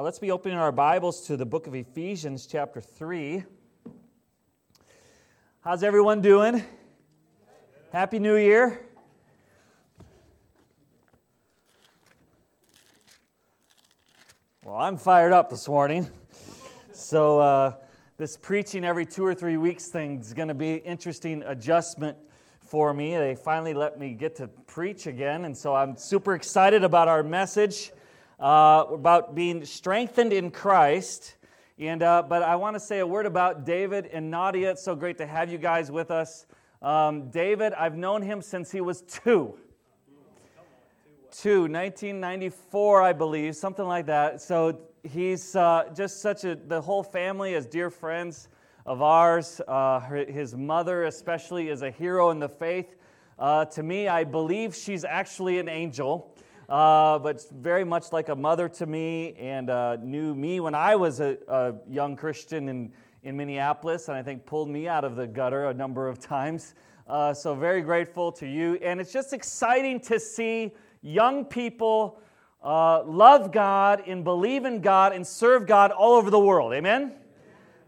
Let's be opening our Bibles to the book of Ephesians, chapter 3. How's everyone doing? Happy New Year. Well, I'm fired up this morning. So, uh, this preaching every two or three weeks thing is going to be interesting adjustment for me. They finally let me get to preach again, and so I'm super excited about our message uh, about being strengthened in Christ. And, uh, but I want to say a word about David and Nadia. It's so great to have you guys with us. Um, David, I've known him since he was two. Two, 1994, I believe, something like that. So he's uh, just such a, the whole family is dear friends of ours. Uh, his mother, especially, is a hero in the faith. Uh, to me, I believe she's actually an angel uh, but very much like a mother to me and uh, knew me when I was a, a, young Christian in, in Minneapolis, and I think pulled me out of the gutter a number of times. Uh, so, very grateful to you. And it's just exciting to see young people uh, love God and believe in God and serve God all over the world. Amen?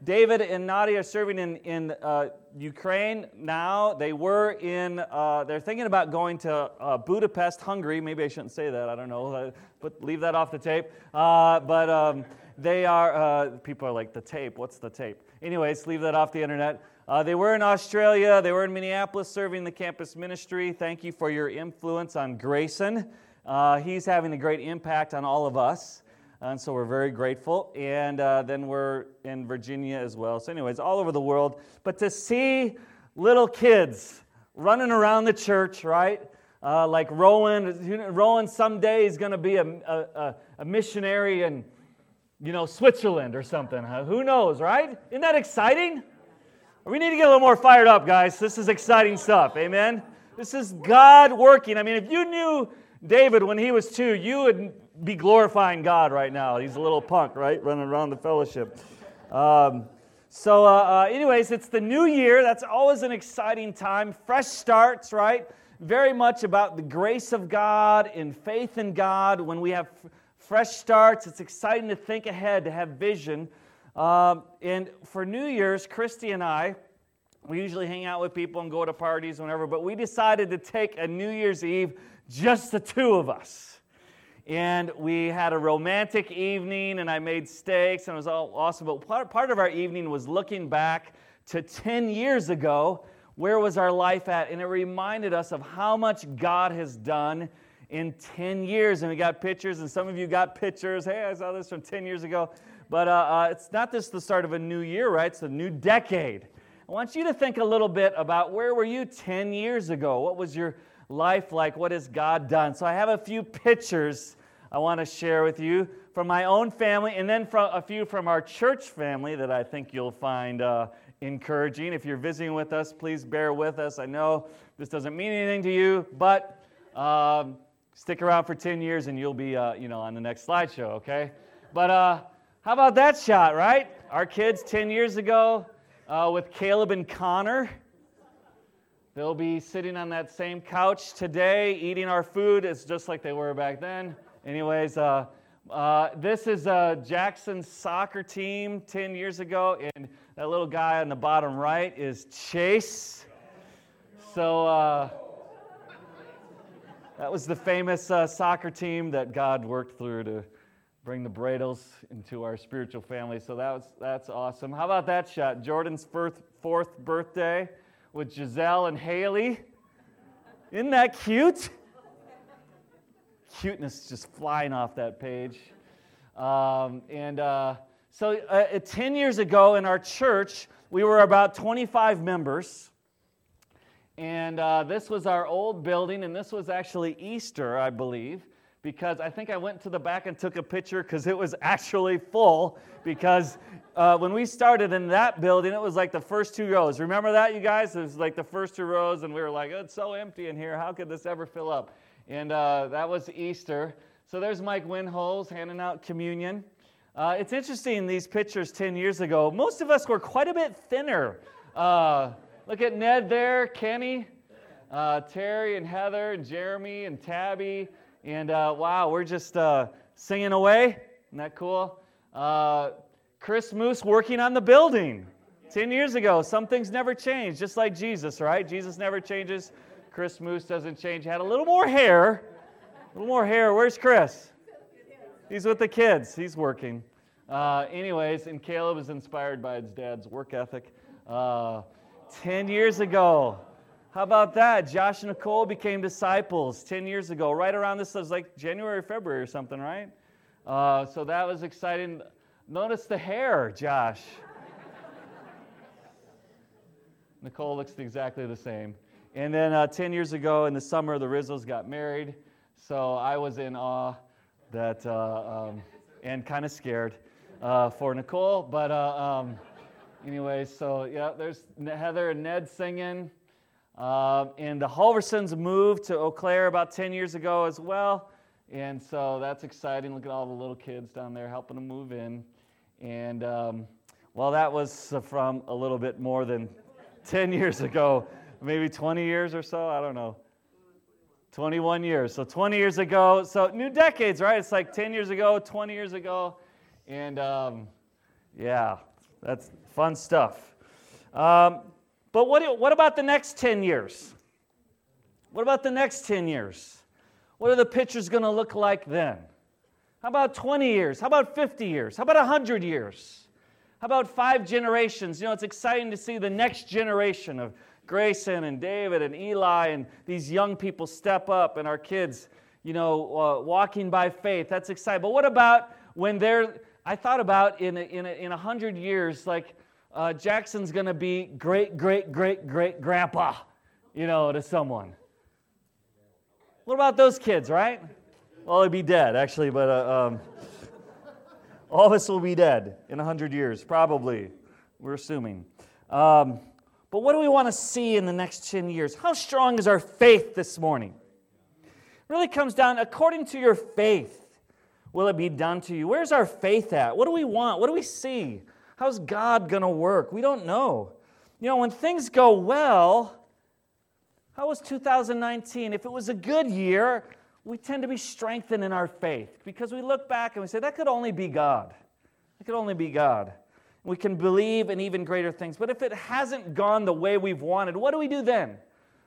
David and Nadia are serving in, in uh, Ukraine now. They were in, uh, they're thinking about going to uh, Budapest, Hungary. Maybe I shouldn't say that. I don't know. Uh, but leave that off the tape. Uh, but um, they are, uh, people are like, the tape, what's the tape? Anyways, leave that off the internet. they were in Australia. They were in Minneapolis serving the campus ministry. Thank you for your influence on Grayson. he's having a great impact on all of us. And so we're very grateful. And uh, then we're in Virginia as well. So, anyways, all over the world. But to see little kids running around the church, right? Uh, like Rowan, Rowan someday is going to be a, a, a, missionary in, you know, Switzerland or something. Who knows, right? Isn't that exciting? We need to get a little more fired up, guys. This is exciting stuff. Amen. This is God working. I mean, if you knew David when he was two, you would be glorifying God right now. He's a little punk, right? Running around the fellowship. Um, so, uh, uh, anyways, it's the new year. That's always an exciting time. Fresh starts, right? Very much about the grace of God and faith in God. When we have f- fresh starts, it's exciting to think ahead, to have vision. Um, and for New Year's, Christy and I, we usually hang out with people and go to parties whenever, but we decided to take a New Year's Eve, just the two of us. And we had a romantic evening and i made steaks and it was all awesome. But part, part of our evening was looking back to 10 years ago. Where was our life at? And it reminded us of how much god has done in 10 years. And we got pictures and some of you got pictures. Hey i saw this from 10 years ago. But uh, uh, it's not just the start of a new year right? It's a new decade. I want you to think a little bit about where were you 10 years ago? What was your life like what has god done so i have a few pictures I want to share with you from my own family and then from a few from our church family that I think you'll find uh, encouraging. If you're visiting with us, please bear with us. I know this doesn't mean anything to you, but um, stick around for 10 years and you'll be, uh, you know, on the next slideshow, okay? But uh, how about that shot, right? Our kids 10 years ago uh, with Caleb and Connor. They'll be sitting on that same couch today, eating our food. It's just like they were back then. Anyways, uh, uh, this is uh, Jackson's soccer team 10 years ago, and that little guy on the bottom right is Chase. So uh, that was the famous uh, soccer team that God worked through to bring the Bradles into our spiritual family. So that was, that's awesome. How about that shot? Jordan's fourth, fourth birthday with Giselle and Haley. Isn't that cute? cuteness just flying off that page. Um, and uh, so, uh, 10 years ago in our church, we were about 25 members. And uh, this was our old building, and this was actually Easter, I believe, because I think I went to the back and took a picture because it was actually full. Because uh, when we started in that building, it was like the first two rows. Remember that, you guys? It was like the first two rows, and we were like, oh, it's so empty in here. How could this ever fill up? And uh, that was Easter. So there's Mike Winholes handing out communion. Uh, it's interesting, these pictures 10 years ago, most of us were quite a bit thinner. Uh, look at Ned there, Kenny, uh, Terry, and Heather, and Jeremy, and Tabby. And uh, wow, we're just uh, singing away. Isn't that cool? Uh, Chris Moose working on the building. 10 years ago, some things never change, just like Jesus, right? Jesus never changes. Chris Moose doesn't change. He had a little more hair. A little more hair. Where's Chris? He's with the kids. He's working. Uh, anyways, and Caleb is inspired by his dad's work ethic. Uh, 10 years ago, how about that? Josh and Nicole became disciples 10 years ago, right around this was like January, February or something, right? Uh, so that was exciting. Notice the hair, Josh. Nicole looks exactly the same. And then uh, 10 years ago in the summer, the Rizzos got married. So I was in awe that, uh, um, and kind of scared uh, for Nicole. But uh, um, anyway, so yeah, there's Heather and Ned singing. Um, and the Halversons moved to Eau Claire about 10 years ago as well. And so that's exciting. Look at all the little kids down there helping them move in. And um, well, that was from a little bit more than 10 years ago, maybe 20 years or so. I don't know. 21 years. So 20 years ago. So new decades, right? It's like 10 years ago, 20 years ago. And um, yeah, that's fun stuff. Um, but what, what about the next 10 years? What about the next 10 years? What are the pictures going to look like then? How about 20 years? How about 50 years? How about 100 years? How about five generations? You know, it's exciting to see the next generation of Grayson and David and Eli and these young people step up and our kids, you know, uh, walking by faith. That's exciting. But what about when they're, I thought about in a, in a, in a hundred years, like uh, Jackson's going to be great, great, great, great grandpa, you know, to someone. What about those kids, right? Well, they'd be dead, actually, but uh, um, all of us will be dead in 100 years, probably, we're assuming. Um, but what do we want to see in the next 10 years? How strong is our faith this morning? Really comes down, according to your faith, will it be done to you? Where's our faith at? What do we want? What do we see? How's God going to work? We don't know. You know, when things go well, how was 2019? If it was a good year, we tend to be strengthened in our faith because we look back and we say, that could only be God. It could only be God. We can believe in even greater things. But if it hasn't gone the way we've wanted, what do we do then?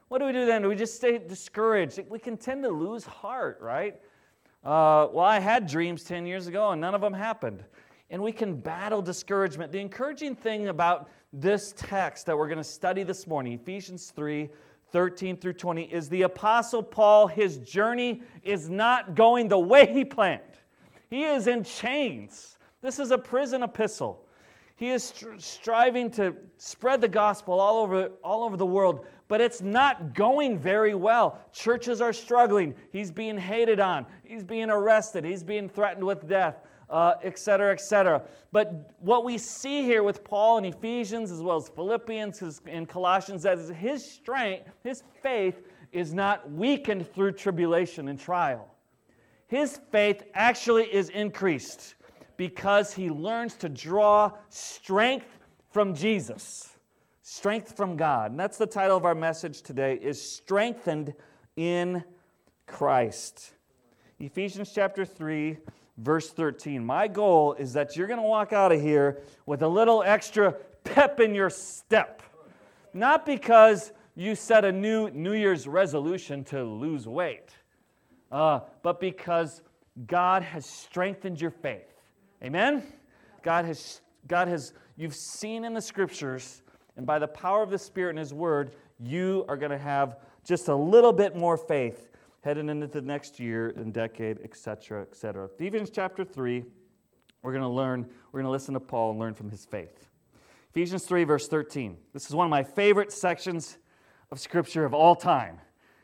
What do we do then? Do we just stay discouraged? We can tend to lose heart, right? Uh, well, I had dreams 10 years ago and none of them happened and we can battle discouragement. The encouraging thing about this text that we're going to study this morning, Ephesians 3 13 through 20, is the Apostle Paul, his journey is not going the way he planned. He is in chains. This is a prison epistle. He is stri- striving to spread the gospel all over, all over the world, but it's not going very well. Churches are struggling. He's being hated on. He's being arrested. He's being threatened with death uh, et cetera, et. But what we see here with Paul in Ephesians as well as Philippians and Colossians, that is his strength, his faith is not weakened through tribulation and trial. His faith actually is increased because he learns to draw strength from Jesus, strength from God. And that's the title of our message today is strengthened in Christ. Ephesians chapter 3 verse 13. My goal is that you're going to walk out of here with a little extra pep in your step. Not because you set a new New Year's resolution to lose weight, uh, but because God has strengthened your faith. Amen? God has, God has, you've seen in the scriptures, and by the power of the Spirit and His Word, you are going to have just a little bit more faith heading into the next year and decade, etc., etc. Ephesians chapter 3, we're going to learn, we're going to listen to Paul and learn from his faith. Ephesians 3, verse 13. This is one of my favorite sections of Scripture of all time.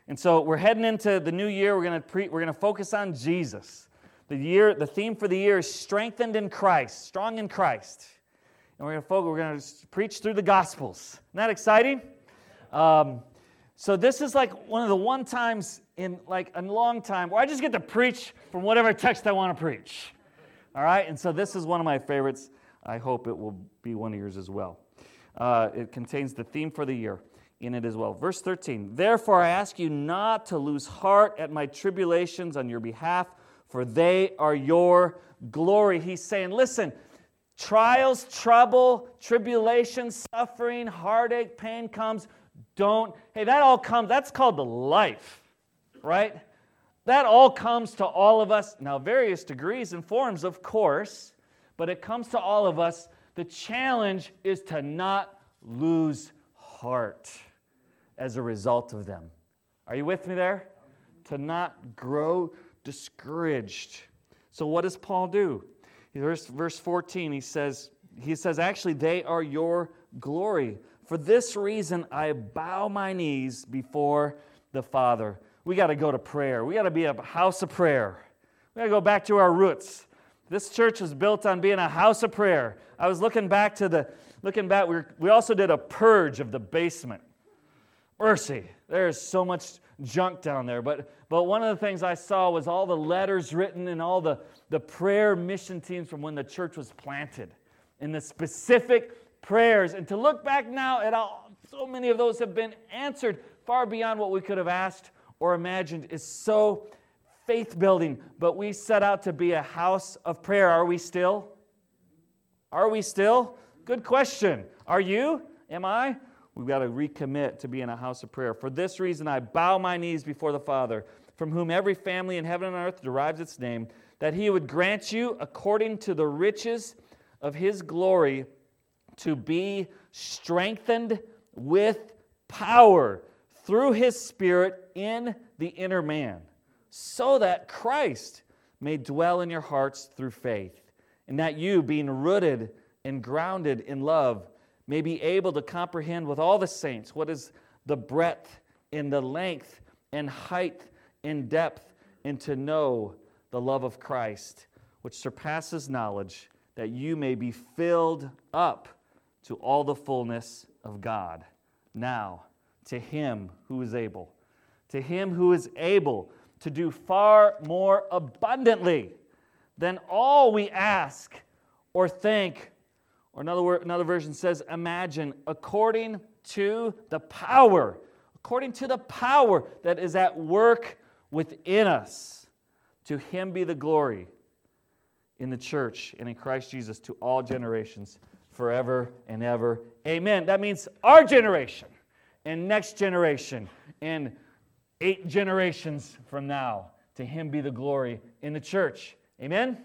And so we're heading into the new year. We're going to, pre- we're going to focus on Jesus. The, year, the theme for the year is strengthened in Christ, strong in Christ. And we're going to focus, we're going to preach through the Gospels. Isn't that exciting? Um, so this is like one of the one times in like a long time where I just get to preach from whatever text I want to preach. All right? And so this is one of my favorites. I hope it will be one of yours as well. Uh, it contains the theme for the year in it as well. Verse 13 Therefore, I ask you not to lose heart at my tribulations on your behalf, for they are your glory. He's saying, listen, trials, trouble, tribulation, suffering, heartache, pain comes. Don't, hey, that all comes, that's called the life, right? That all comes to all of us. Now, various degrees and forms, of course, but it comes to all of us. The challenge is to not lose heart as a result of them. Are you with me there? To not grow discouraged. So, what does Paul do? Verse, verse 14, he says, he says, actually, they are your glory. For this reason, I bow my knees before the Father. We got to go to prayer. We got to be a house of prayer. We got to go back to our roots. This church was built on being a house of prayer. I was looking back to the, looking back, we, were, we also did a purge of the basement. Mercy. There's so much junk down there. But, but one of the things I saw was all the letters written and all the, the prayer mission teams from when the church was planted and the specific prayers. And to look back now at all, so many of those have been answered far beyond what we could have asked or imagined is so faith building. But we set out to be a house of prayer. Are we still? Are we still? Good question. Are you? Am I? We've got to recommit to being a house of prayer. For this reason, I bow my knees before the Father, from whom every family in heaven and earth derives its name, that he would grant you, according to the riches of his glory, to be strengthened with power through his Spirit in the inner man, so that Christ may dwell in your hearts through faith, and that you, being rooted and grounded in love, may be able to comprehend with all the saints what is the breadth and the length and height and depth, and to know the love of Christ, which surpasses knowledge, that you may be filled up to all the fullness of God. Now, to him who is able, to him who is able to do far more abundantly than all we ask or think or another, word, another version says, imagine, according to the power, according to the power that is at work within us. To him be the glory in the church and in Christ Jesus to all generations, forever and ever. Amen. That means our generation and next generation and eight generations from now. To him be the glory in the church. Amen.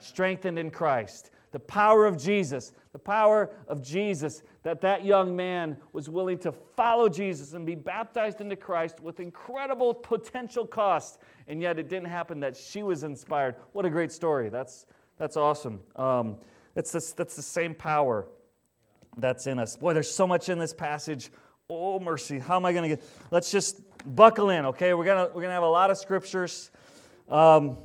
Strengthened in Christ the power of Jesus, the power of Jesus, that that young man was willing to follow Jesus and be baptized into Christ with incredible potential cost, and yet it didn't happen that she was inspired. What a great story. That's, that's awesome. Um, that's, the, that's the same power that's in us. Boy, there's so much in this passage. Oh, mercy. How am I going to get? Let's just buckle in, okay? We're going we're gonna have a lot of scriptures. Um,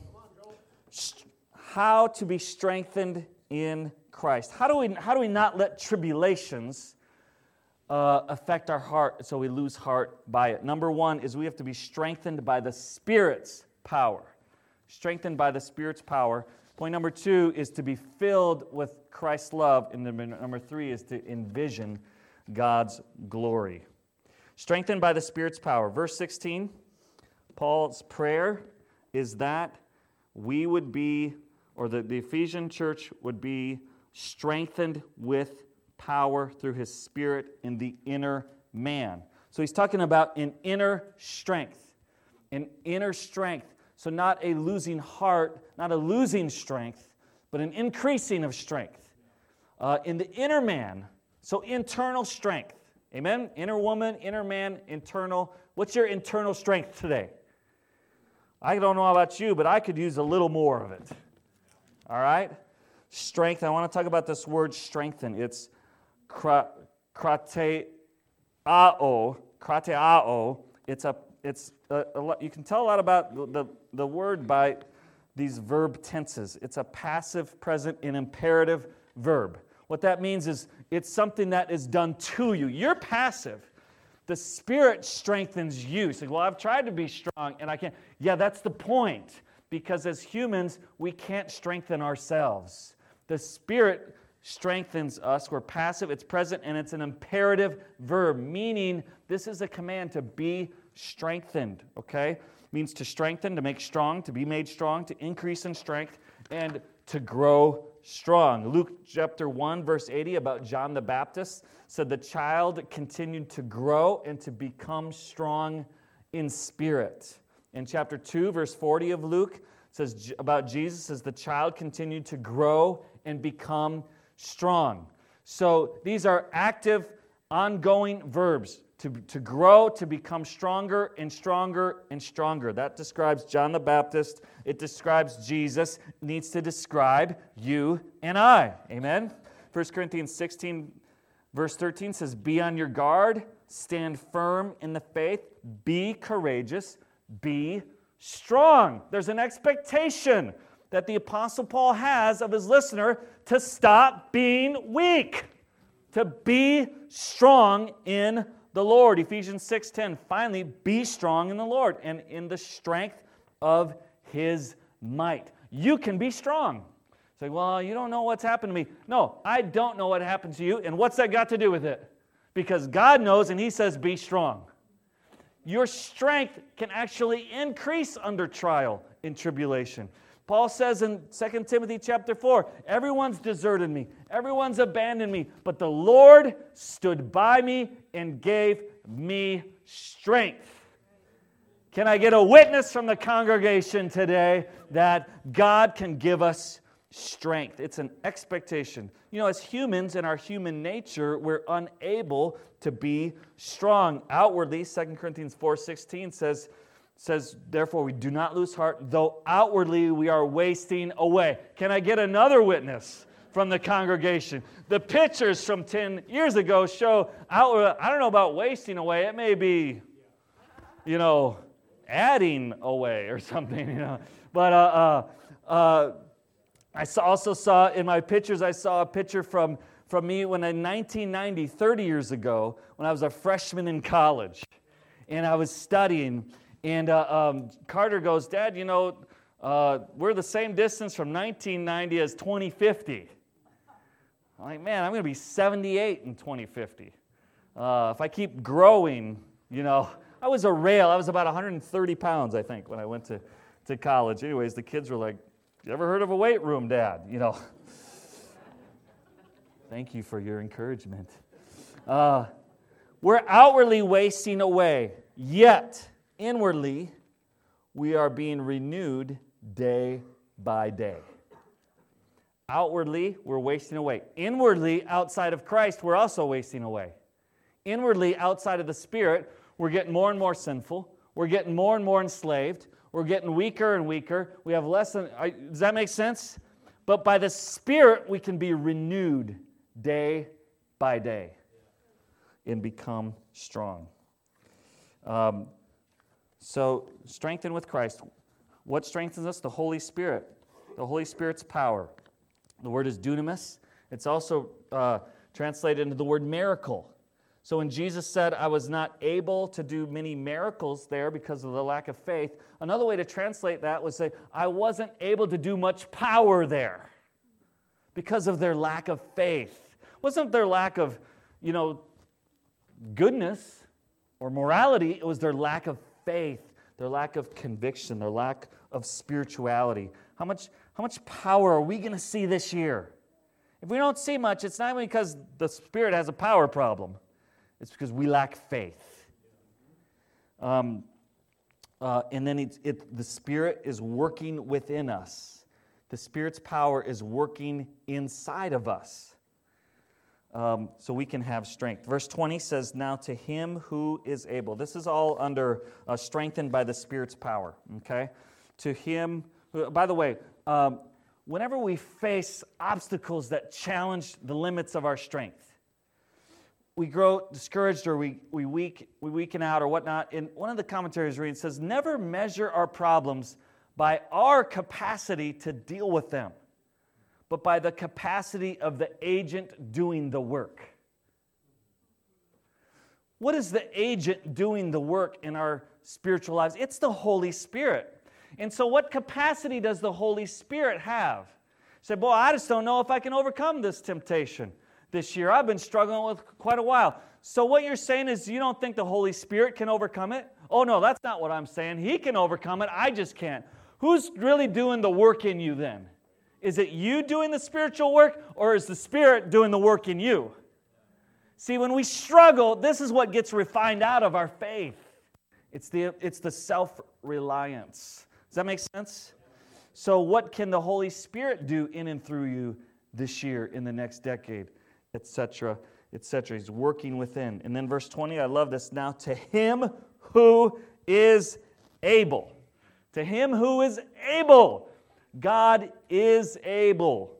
how to be strengthened in Christ. How do we, how do we not let tribulations uh, affect our heart so we lose heart by it? Number one is we have to be strengthened by the Spirit's power. Strengthened by the Spirit's power. Point number two is to be filled with Christ's love. And number three is to envision God's glory. Strengthened by the Spirit's power. Verse 16, Paul's prayer is that we would be or the, the Ephesian church would be strengthened with power through his spirit in the inner man. So he's talking about an inner strength. An inner strength. So, not a losing heart, not a losing strength, but an increasing of strength. Uh, in the inner man, so internal strength. Amen? Inner woman, inner man, internal. What's your internal strength today? I don't know about you, but I could use a little more of it. All right? Strength. I want to talk about this word strengthen. It's krateao. Krateao. It's a it's uh, a, a lot, you can tell a lot about the, the, the word by these verb tenses. It's a passive, present, and imperative verb. What that means is it's something that is done to you. You're passive. The Spirit strengthens you. So, well, I've tried to be strong and I can't. Yeah, that's the point because as humans, we can't strengthen ourselves. The Spirit strengthens us. We're passive, it's present, and it's an imperative verb, meaning this is a command to be strengthened, okay? Means to strengthen, to make strong, to be made strong, to increase in strength, and to grow strong. Luke chapter 1, verse 80, about John the Baptist, said the child continued to grow and to become strong in spirit. In chapter 2, verse 40 of Luke, says about Jesus as the child continued to grow and become strong. So these are active, ongoing verbs to, to grow, to become stronger and stronger and stronger. That describes John the Baptist. It describes Jesus. It needs to describe you and I. Amen? 1 Corinthians 16, verse 13 says, Be on your guard, stand firm in the faith, be courageous, be strong. There's an expectation that the Apostle Paul has of his listener to stop being weak, to be strong in the Lord. Ephesians 6:10. Finally, be strong in the Lord and in the strength of his might. You can be strong. Say, well, you don't know what's happened to me. No, I don't know what happened to you. And what's that got to do with it? Because God knows and He says, be strong. Your strength can actually increase under trial in tribulation. Paul says in 2 Timothy chapter 4, everyone's deserted me, everyone's abandoned me, but the Lord stood by me and gave me strength. Can I get a witness from the congregation today that God can give us strength? It's an expectation. You know, as humans in our human nature, we're unable to be strong. Outwardly, 2 Corinthians 4:16 says, says, Therefore, we do not lose heart, though outwardly we are wasting away. Can I get another witness from the congregation? The pictures from 10 years ago show outward, I don't know about wasting away, it may be, you know, adding away or something, you know. But uh, uh, uh, I also saw in my pictures, I saw a picture from, from me when in 1990, 30 years ago, when I was a freshman in college and I was studying and uh, um, Carter goes, Dad, you know, uh, we're the same distance from 1990 as 2050. I'm like, man, I'm going to be 78 in 2050. Uh, if I keep growing, you know, I was a rail. I was about 130 pounds, I think, when I went to, to college. Anyways, the kids were like, you ever heard of a weight room, Dad? You know. Thank you for your encouragement. Uh, we're outwardly wasting away, yet inwardly, we are being renewed day by day. Outwardly, we're wasting away. Inwardly, outside of Christ, we're also wasting away. Inwardly, outside of the Spirit, we're getting more and more sinful. We're getting more and more enslaved. We're getting weaker and weaker. We have less than. Does that make sense? But by the Spirit, we can be renewed day by day and become strong. Um, so, strengthen with Christ. What strengthens us? The Holy Spirit, the Holy Spirit's power. The word is dunamis. It's also uh, translated into the word miracle. So, when Jesus said, I was not able to do many miracles there because of the lack of faith, another way to translate that was say, I wasn't able to do much power there because of their lack of faith. Wasn't their lack of, you know, goodness or morality, it was their lack of faith, their lack of conviction, their lack of spirituality. How much, how much power are we going to see this year? If we don't see much, it's not because the Spirit has a power problem, it's because we lack faith. Um, uh, and then it, it, the Spirit is working within us. The Spirit's power is working inside of us um, so we can have strength. Verse 20 says, Now to him who is able. This is all under uh, strengthened by the Spirit's power, okay? To him, by the way, um, whenever we face obstacles that challenge the limits of our strength, we grow discouraged or we, we, weak, we weaken out or whatnot. And one of the commentaries reads says, Never measure our problems by our capacity to deal with them but by the capacity of the agent doing the work. What is the agent doing the work in our spiritual lives? It's the Holy Spirit. And so, what capacity does the Holy Spirit have? Say, boy, I just don't know if I can overcome this temptation this year. I've been struggling with quite a while. So, what you're saying is you don't think the Holy Spirit can overcome it? Oh, no, that's not what I'm saying. He can overcome it. I just can't. Who's really doing the work in you then? Is it you doing the spiritual work, or is the Spirit doing the work in you? See, when we struggle, this is what gets refined out of our faith. It's the, it's the self reliance. Does that make sense? So, what can the Holy Spirit do in and through you this year, in the next decade, etc., etc.? He's working within. And then, verse 20, I love this. Now, to him who is able, to him who is able, God is able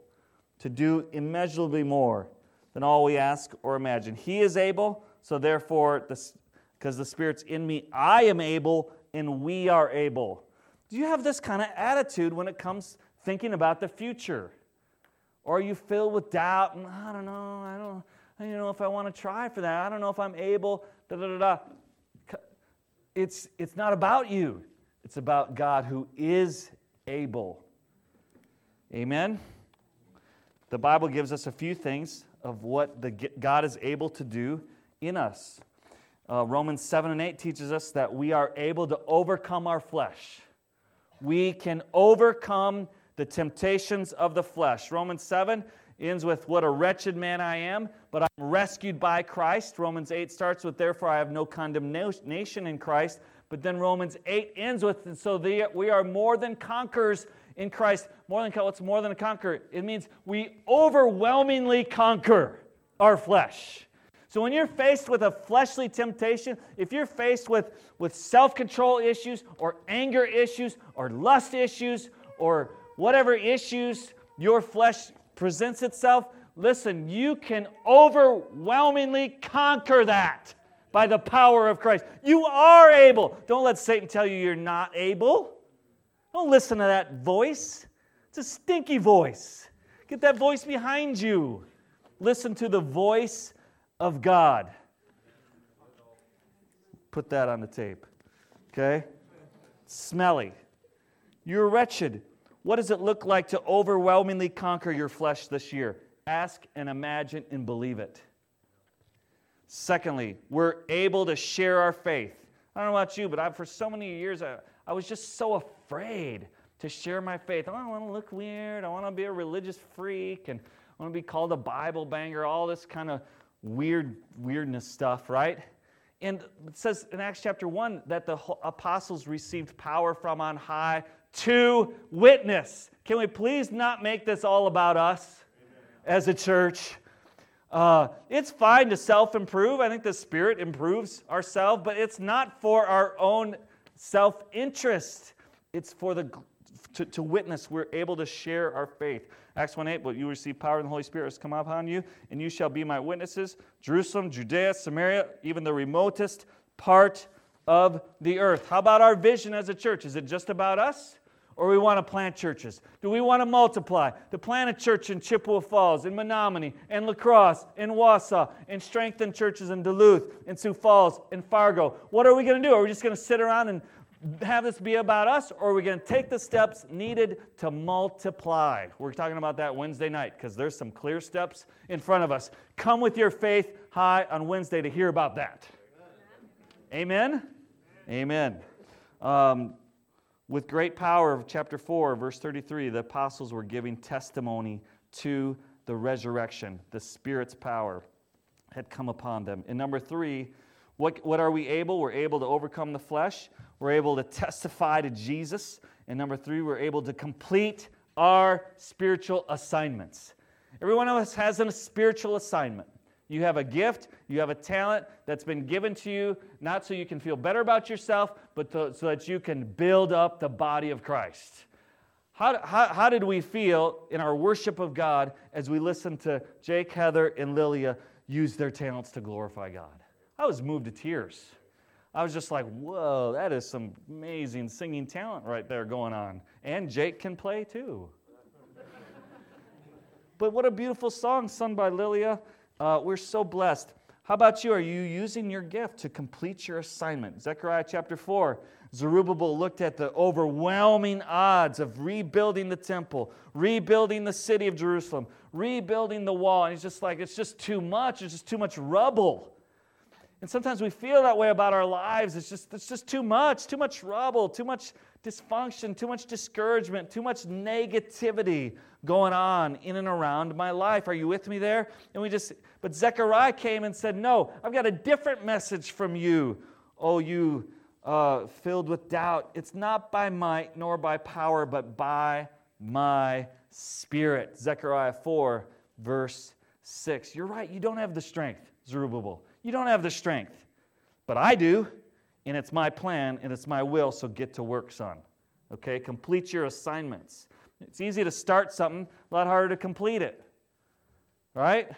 to do immeasurably more than all we ask or imagine. He is able, so therefore, because the Spirit's in me, I am able and we are able. Do you have this kind of attitude when it comes thinking about the future? Or are you filled with doubt and I don't know, I don't, I don't know if I want to try for that. I don't know if I'm able, da da da da. It's, it's not about you, it's about God who is able. Amen? The Bible gives us a few things of what the, God is able to do in us. Uh, Romans 7 and 8 teaches us that we are able to overcome our flesh. We can overcome the temptations of the flesh. Romans 7 ends with, What a wretched man I am, but I'm rescued by Christ. Romans 8 starts with, Therefore I have no condemnation in Christ. But then Romans 8 ends with, And so we are more than conquerors in Christ. More than what's more than a conquer? It means we overwhelmingly conquer our flesh. So when you're faced with a fleshly temptation, if you're faced with, with self control issues or anger issues or lust issues or whatever issues your flesh presents itself, listen, you can overwhelmingly conquer that by the power of Christ. You are able. Don't let Satan tell you you're not able. Don't listen to that voice. It's a stinky voice. Get that voice behind you. Listen to the voice of God. Put that on the tape. Okay? Smelly. You're wretched. What does it look like to overwhelmingly conquer your flesh this year? Ask and imagine and believe it. Secondly, we're able to share our faith. I don't know about you, but I, for so many years, I, I was just so afraid to share my faith. Oh, I don't want to look weird. I want to be a religious freak and I want to be called a Bible banger, all this kind of weird, weirdness stuff, right? And it says in Acts chapter 1 that the apostles received power from on high to witness. Can we please not make this all about us as a church? Uh, it's fine to self improve. I think the Spirit improves ourselves, but it's not for our own self interest. It's for the to, to, witness. We're able to share our faith. Acts 1 8, but you receive power and the Holy Spirit has come upon you, and you shall be my witnesses. Jerusalem, Judea, Samaria, even the remotest part of the earth. How about our vision as a church? Is it just about us? Or we want to plant churches? Do we want to multiply? To plant a church in Chippewa Falls, in Menomonie, in La Crosse, in Wausau, and strengthen churches in Duluth, in Sioux Falls, in Fargo. What are we going to do? Are we just going to sit around and have this be about us, or are we going to take the steps needed to multiply? We're talking about that Wednesday night because there's some clear steps in front of us. Come with your faith high on Wednesday to hear about that. Amen? Amen. Um, with great power, chapter 4, verse 33, the apostles were giving testimony to the resurrection. The Spirit's power had come upon them. And number three, what, what are we able? We're able to overcome the flesh. We're able to testify to Jesus. And number three, we're able to complete our spiritual assignments. Every one of us has a spiritual assignment. You have a gift, you have a talent that's been given to you, not so you can feel better about yourself, but to, so that you can build up the body of Christ. How, how, how did we feel in our worship of God as we listened to Jake, Heather, and Lilia use their talents to glorify God? I was moved to tears. I was just like, whoa, that is some amazing singing talent right there going on. And Jake can play too. but what a beautiful song sung by Lilia uh, we're so blessed. How about you? Are you using your gift to complete your assignment? Zechariah chapter 4. Zerubbabel looked at the overwhelming odds of rebuilding the temple, rebuilding the city of Jerusalem, rebuilding the wall. And he's just like, it's just too much. It's just too much rubble. And sometimes we feel that way about our lives. It's just, it's just too much, too much rubble, too much dysfunction, too much discouragement, too much negativity. Going on in and around my life. Are you with me there? And we just, but Zechariah came and said, No, I've got a different message from you, oh, you uh, filled with doubt. It's not by might nor by power, but by my spirit. Zechariah 4, verse 6. You're right, you don't have the strength, Zerubbabel. You don't have the strength, but I do, and it's my plan and it's my will, so get to work, son. Okay, complete your assignments. It's easy to start something, a lot harder to complete it. Right?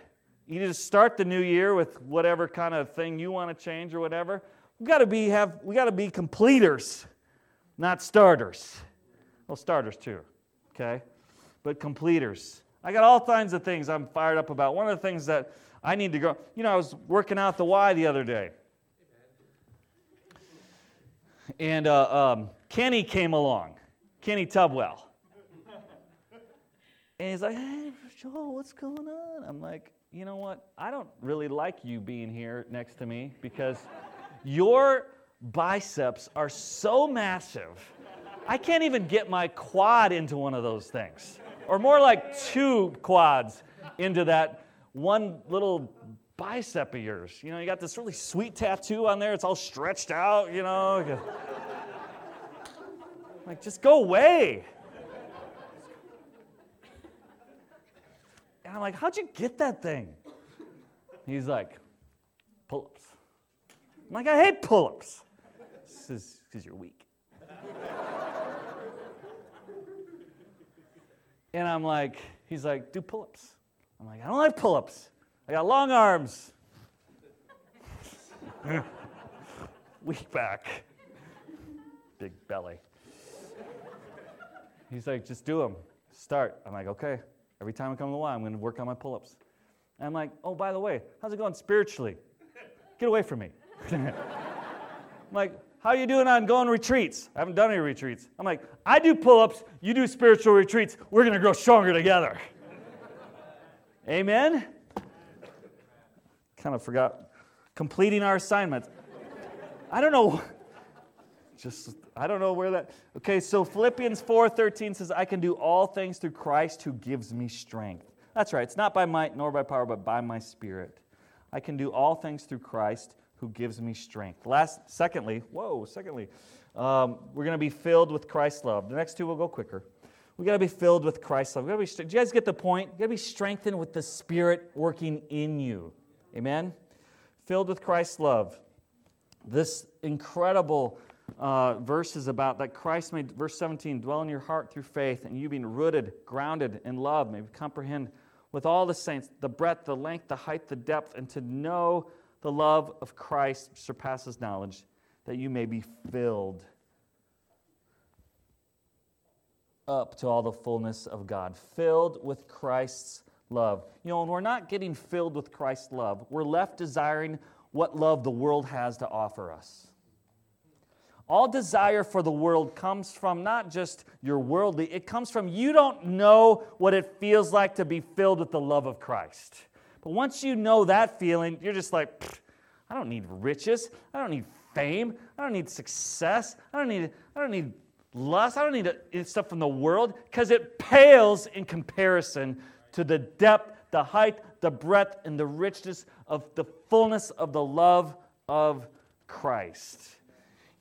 You need to start the new year with whatever kind of thing you want to change or whatever. We got to be have we got to be completers, not starters. Well, starters too, okay? But completers. I got all kinds of things I'm fired up about. One of the things that I need to go, you know, I was working out the Y the other day. And uh, um, Kenny came along, Kenny Tubwell. And he's like, hey, Joel, what's going on? I'm like, you know what? I don't really like you being here next to me because your biceps are so massive. I can't even get my quad into one of those things. Or more like two quads into that one little bicep of yours. You know, you got this really sweet tattoo on there, it's all stretched out, you know. like, just go away. And I'm like, how'd you get that thing? He's like, pull ups. I'm like, I hate pull ups. This is because you're weak. and I'm like, he's like, do pull ups. I'm like, I don't like pull ups. I got long arms. weak back. Big belly. He's like, just do them. Start. I'm like, okay. Every time I come to the Y, I'm going to work on my pull ups. And I'm like, oh, by the way, how's it going spiritually? Get away from me. I'm like, how are you doing on going retreats? I haven't done any retreats. I'm like, I do pull ups, you do spiritual retreats. We're going to grow stronger together. Amen? Kind of forgot. Completing our assignments. I don't know. Just, I don't know where that. Okay, so Philippians 4:13 says, I can do all things through Christ who gives me strength. That's right. It's not by might nor by power, but by my spirit. I can do all things through Christ who gives me strength. Last, secondly, whoa, secondly, um, we're going to be filled with Christ's love. The next two will go quicker. We got to be filled with Christ's love. We gotta be, do you guys get the point? You got to be strengthened with the Spirit working in you. Amen. Filled with Christ's love. This incredible uh, verse is about that Christ may, verse 17, dwell in your heart through faith, and you being rooted, grounded in love, may comprehend with all the saints the breadth, the length, the height, the depth, and to know the love of Christ surpasses knowledge, that you may be filled up to all the fullness of God, filled with Christ's love. You know, when we're not getting filled with Christ's love, we're left desiring what love the world has to offer us. All desire for the world comes from not just your worldly, it comes from you don't know what it feels like to be filled with the love of Christ. But once you know that feeling, you're just like, I don't need riches. I don't need fame. I don't need success. I don't need, I don't need lust. I don't need stuff from the world because it pales in comparison to the depth, the height, the breadth, and the richness of the fullness of the love of Christ.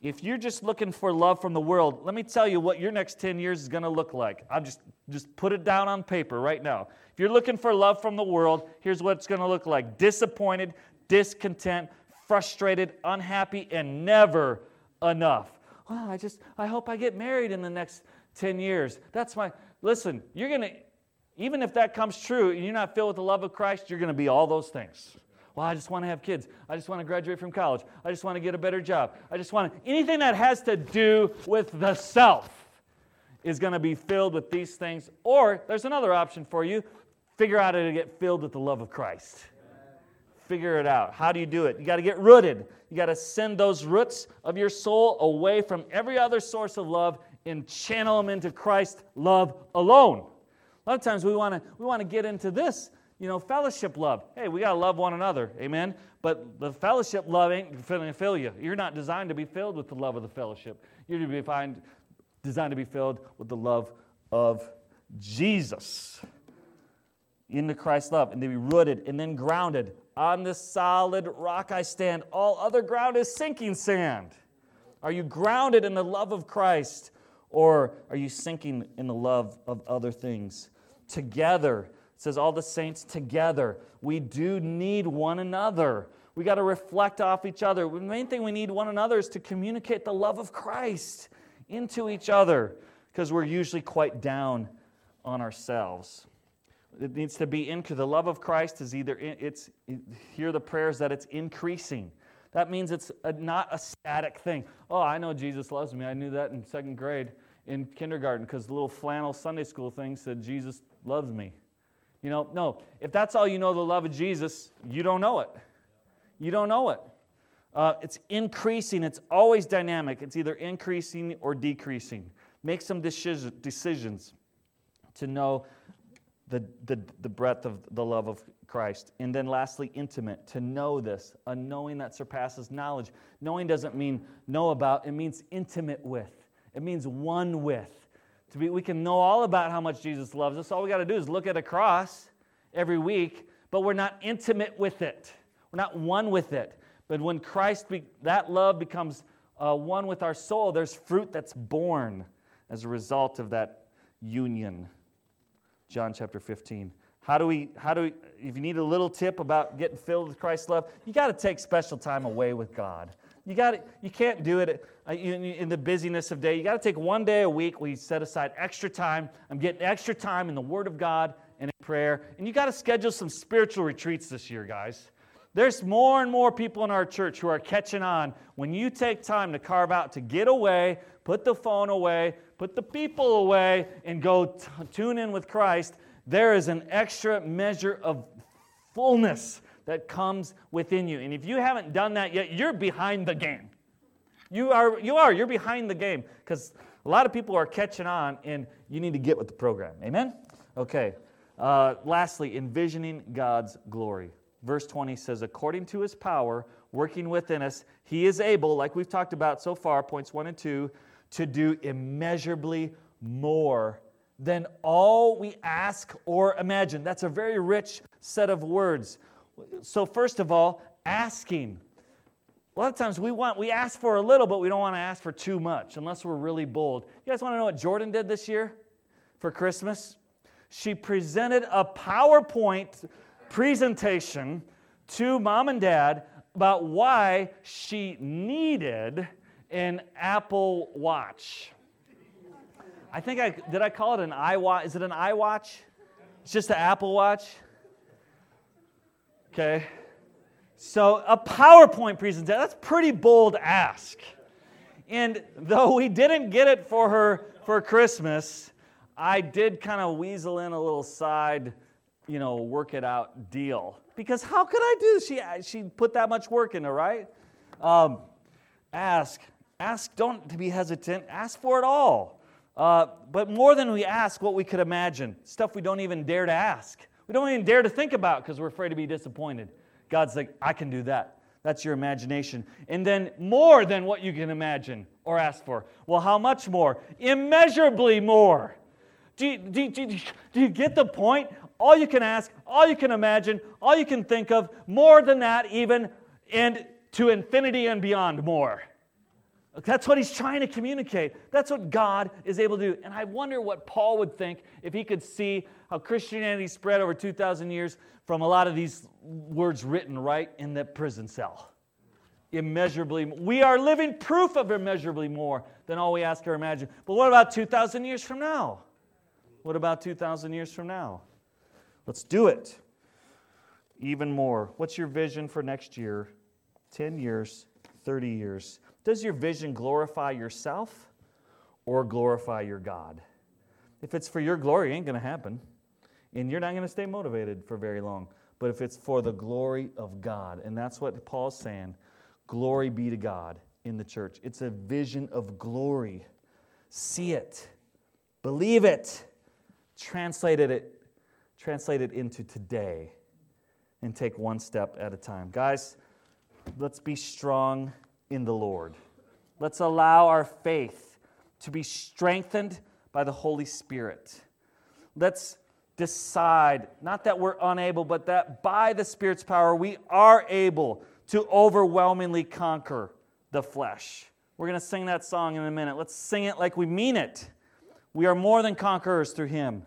If you're just looking for love from the world, let me tell you what your next 10 years is going to look like. I'm just, just put it down on paper right now. If you're looking for love from the world, here's what it's going to look like disappointed, discontent, frustrated, unhappy, and never enough. Well, I just, I hope I get married in the next 10 years. That's my, listen, you're going to, even if that comes true and you're not filled with the love of Christ, you're going to be all those things. Well, I just want to have kids. I just want to graduate from college. I just want to get a better job. I just want to, anything that has to do with the self is going to be filled with these things. Or there's another option for you figure out how to get filled with the love of Christ. Figure it out. How do you do it? You got to get rooted. You got to send those roots of your soul away from every other source of love and channel them into Christ love alone. A lot of times we want to we want to get into this you know, fellowship love. Hey, we got to love one another. Amen. But the fellowship love ain't going to fill you. You're not designed to be filled with the love of the fellowship. You're to be find, designed to be filled with the love of Jesus in the Christ love and to be rooted and then grounded. On this solid rock I stand. All other ground is sinking sand. Are you grounded in the love of Christ or are you sinking in the love of other things? Together, says all the saints together. We do need one another. We got to reflect off each other. The main thing we need one another is to communicate the love of Christ into each other because we're usually quite down on ourselves. It needs to be into the love of Christ is either in, it's hear the prayers that it's increasing. That means it's a, not a static thing. Oh, I know Jesus loves me. I knew that in second grade in kindergarten because the little flannel Sunday school thing said Jesus loves me. You know, no. If that's all you know, the love of Jesus, you don't know it. You don't know it. Uh, it's increasing. It's always dynamic. It's either increasing or decreasing. Make some decisions to know the, the, the breadth of the love of Christ. And then lastly, intimate, to know this, a knowing that surpasses knowledge. Knowing doesn't mean know about, it means intimate with, it means one with. To be, we can know all about how much Jesus loves us. All we got to do is look at a cross every week, but we're not intimate with it. We're not one with it. But when Christ, be, that love becomes uh, one with our soul, there's fruit that's born as a result of that union. John chapter 15. How do we, how do we, if you need a little tip about getting filled with Christ's love, you got to take special time away with God. You got you can't do it uh, in the busyness of day. You got to take one day a week where you set aside extra time. I'm getting extra time in the Word of God and in prayer. And you got to schedule some spiritual retreats this year, guys. There's more and more people in our church who are catching on. When you take time to carve out to get away, put the phone away, put the people away, and go t- tune in with Christ, there is an extra measure of fullness that comes within you. And if you haven't done that yet, you're behind the game. You are, you are, you're behind the game because a lot of people are catching on and you need to get with the program. Amen? Okay. Uh, lastly, envisioning God's glory. Verse 20 says, according to his power working within us, he is able, like we've talked about so far, points one and two, to do immeasurably more than all we ask or imagine. That's a very rich set of words. So, first of all, asking. A lot of times we want we ask for a little, but we don't want to ask for too much unless we're really bold. You guys want to know what Jordan did this year for Christmas? She presented a PowerPoint presentation to mom and dad about why she needed an Apple Watch. I think I did I call it an iWatch? Is it an iWatch? It's just an Apple Watch. Okay. So a PowerPoint presentation, that's pretty bold ask. And though we didn't get it for her for Christmas, I did kind of weasel in a little side, you know, work it out deal. Because how could I do? She she put that much work into, right? Um, ask, ask. Don't be hesitant. Ask for it all. Uh, but more than we ask, what we could imagine, stuff we don't even dare to ask. We don't even dare to think about because we're afraid to be disappointed. God's like, I can do that. That's your imagination. And then more than what you can imagine or ask for. Well, how much more? Immeasurably more. Do you, do, do, do you get the point? All you can ask, all you can imagine, all you can think of, more than that, even, and to infinity and beyond more. That's what he's trying to communicate. That's what God is able to do. And I wonder what Paul would think if he could see how Christianity spread over 2,000 years from a lot of these words written right in the prison cell. Immeasurably, we are living proof of immeasurably more than all we ask or imagine. But what about 2,000 years from now? What about 2,000 years from now? Let's do it. Even more. What's your vision for next year? 10 years, 30 years? Does your vision glorify yourself or glorify your God? If it's for your glory, it ain't going to happen. And you're not going to stay motivated for very long. But if it's for the glory of God, and that's what Paul's saying glory be to God in the church. It's a vision of glory. See it, believe it, translate it, translate it into today, and take one step at a time. Guys, let's be strong in the Lord. Let's allow our faith to be strengthened by the Holy Spirit. let's decide, not that we're unable, but that by the Spirit's power, we are able to overwhelmingly conquer the flesh. We're going to sing that song in a minute. Let's sing it like we mean it. We are more than conquerors through Him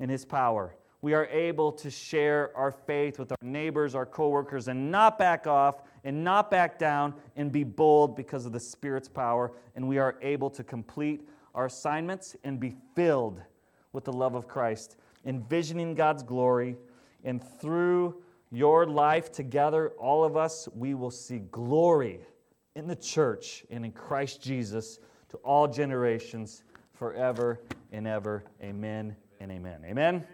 in His power. We are able to share our faith with our neighbors, our coworkers, and not back off and not back down and be bold because of the Spirit's power. And we are able to complete our assignments and be filled with the love of Christ, envisioning God's glory. And through your life together, all of us, we will see glory in the church and in Christ Jesus to all generations forever and ever. Amen and amen. Amen.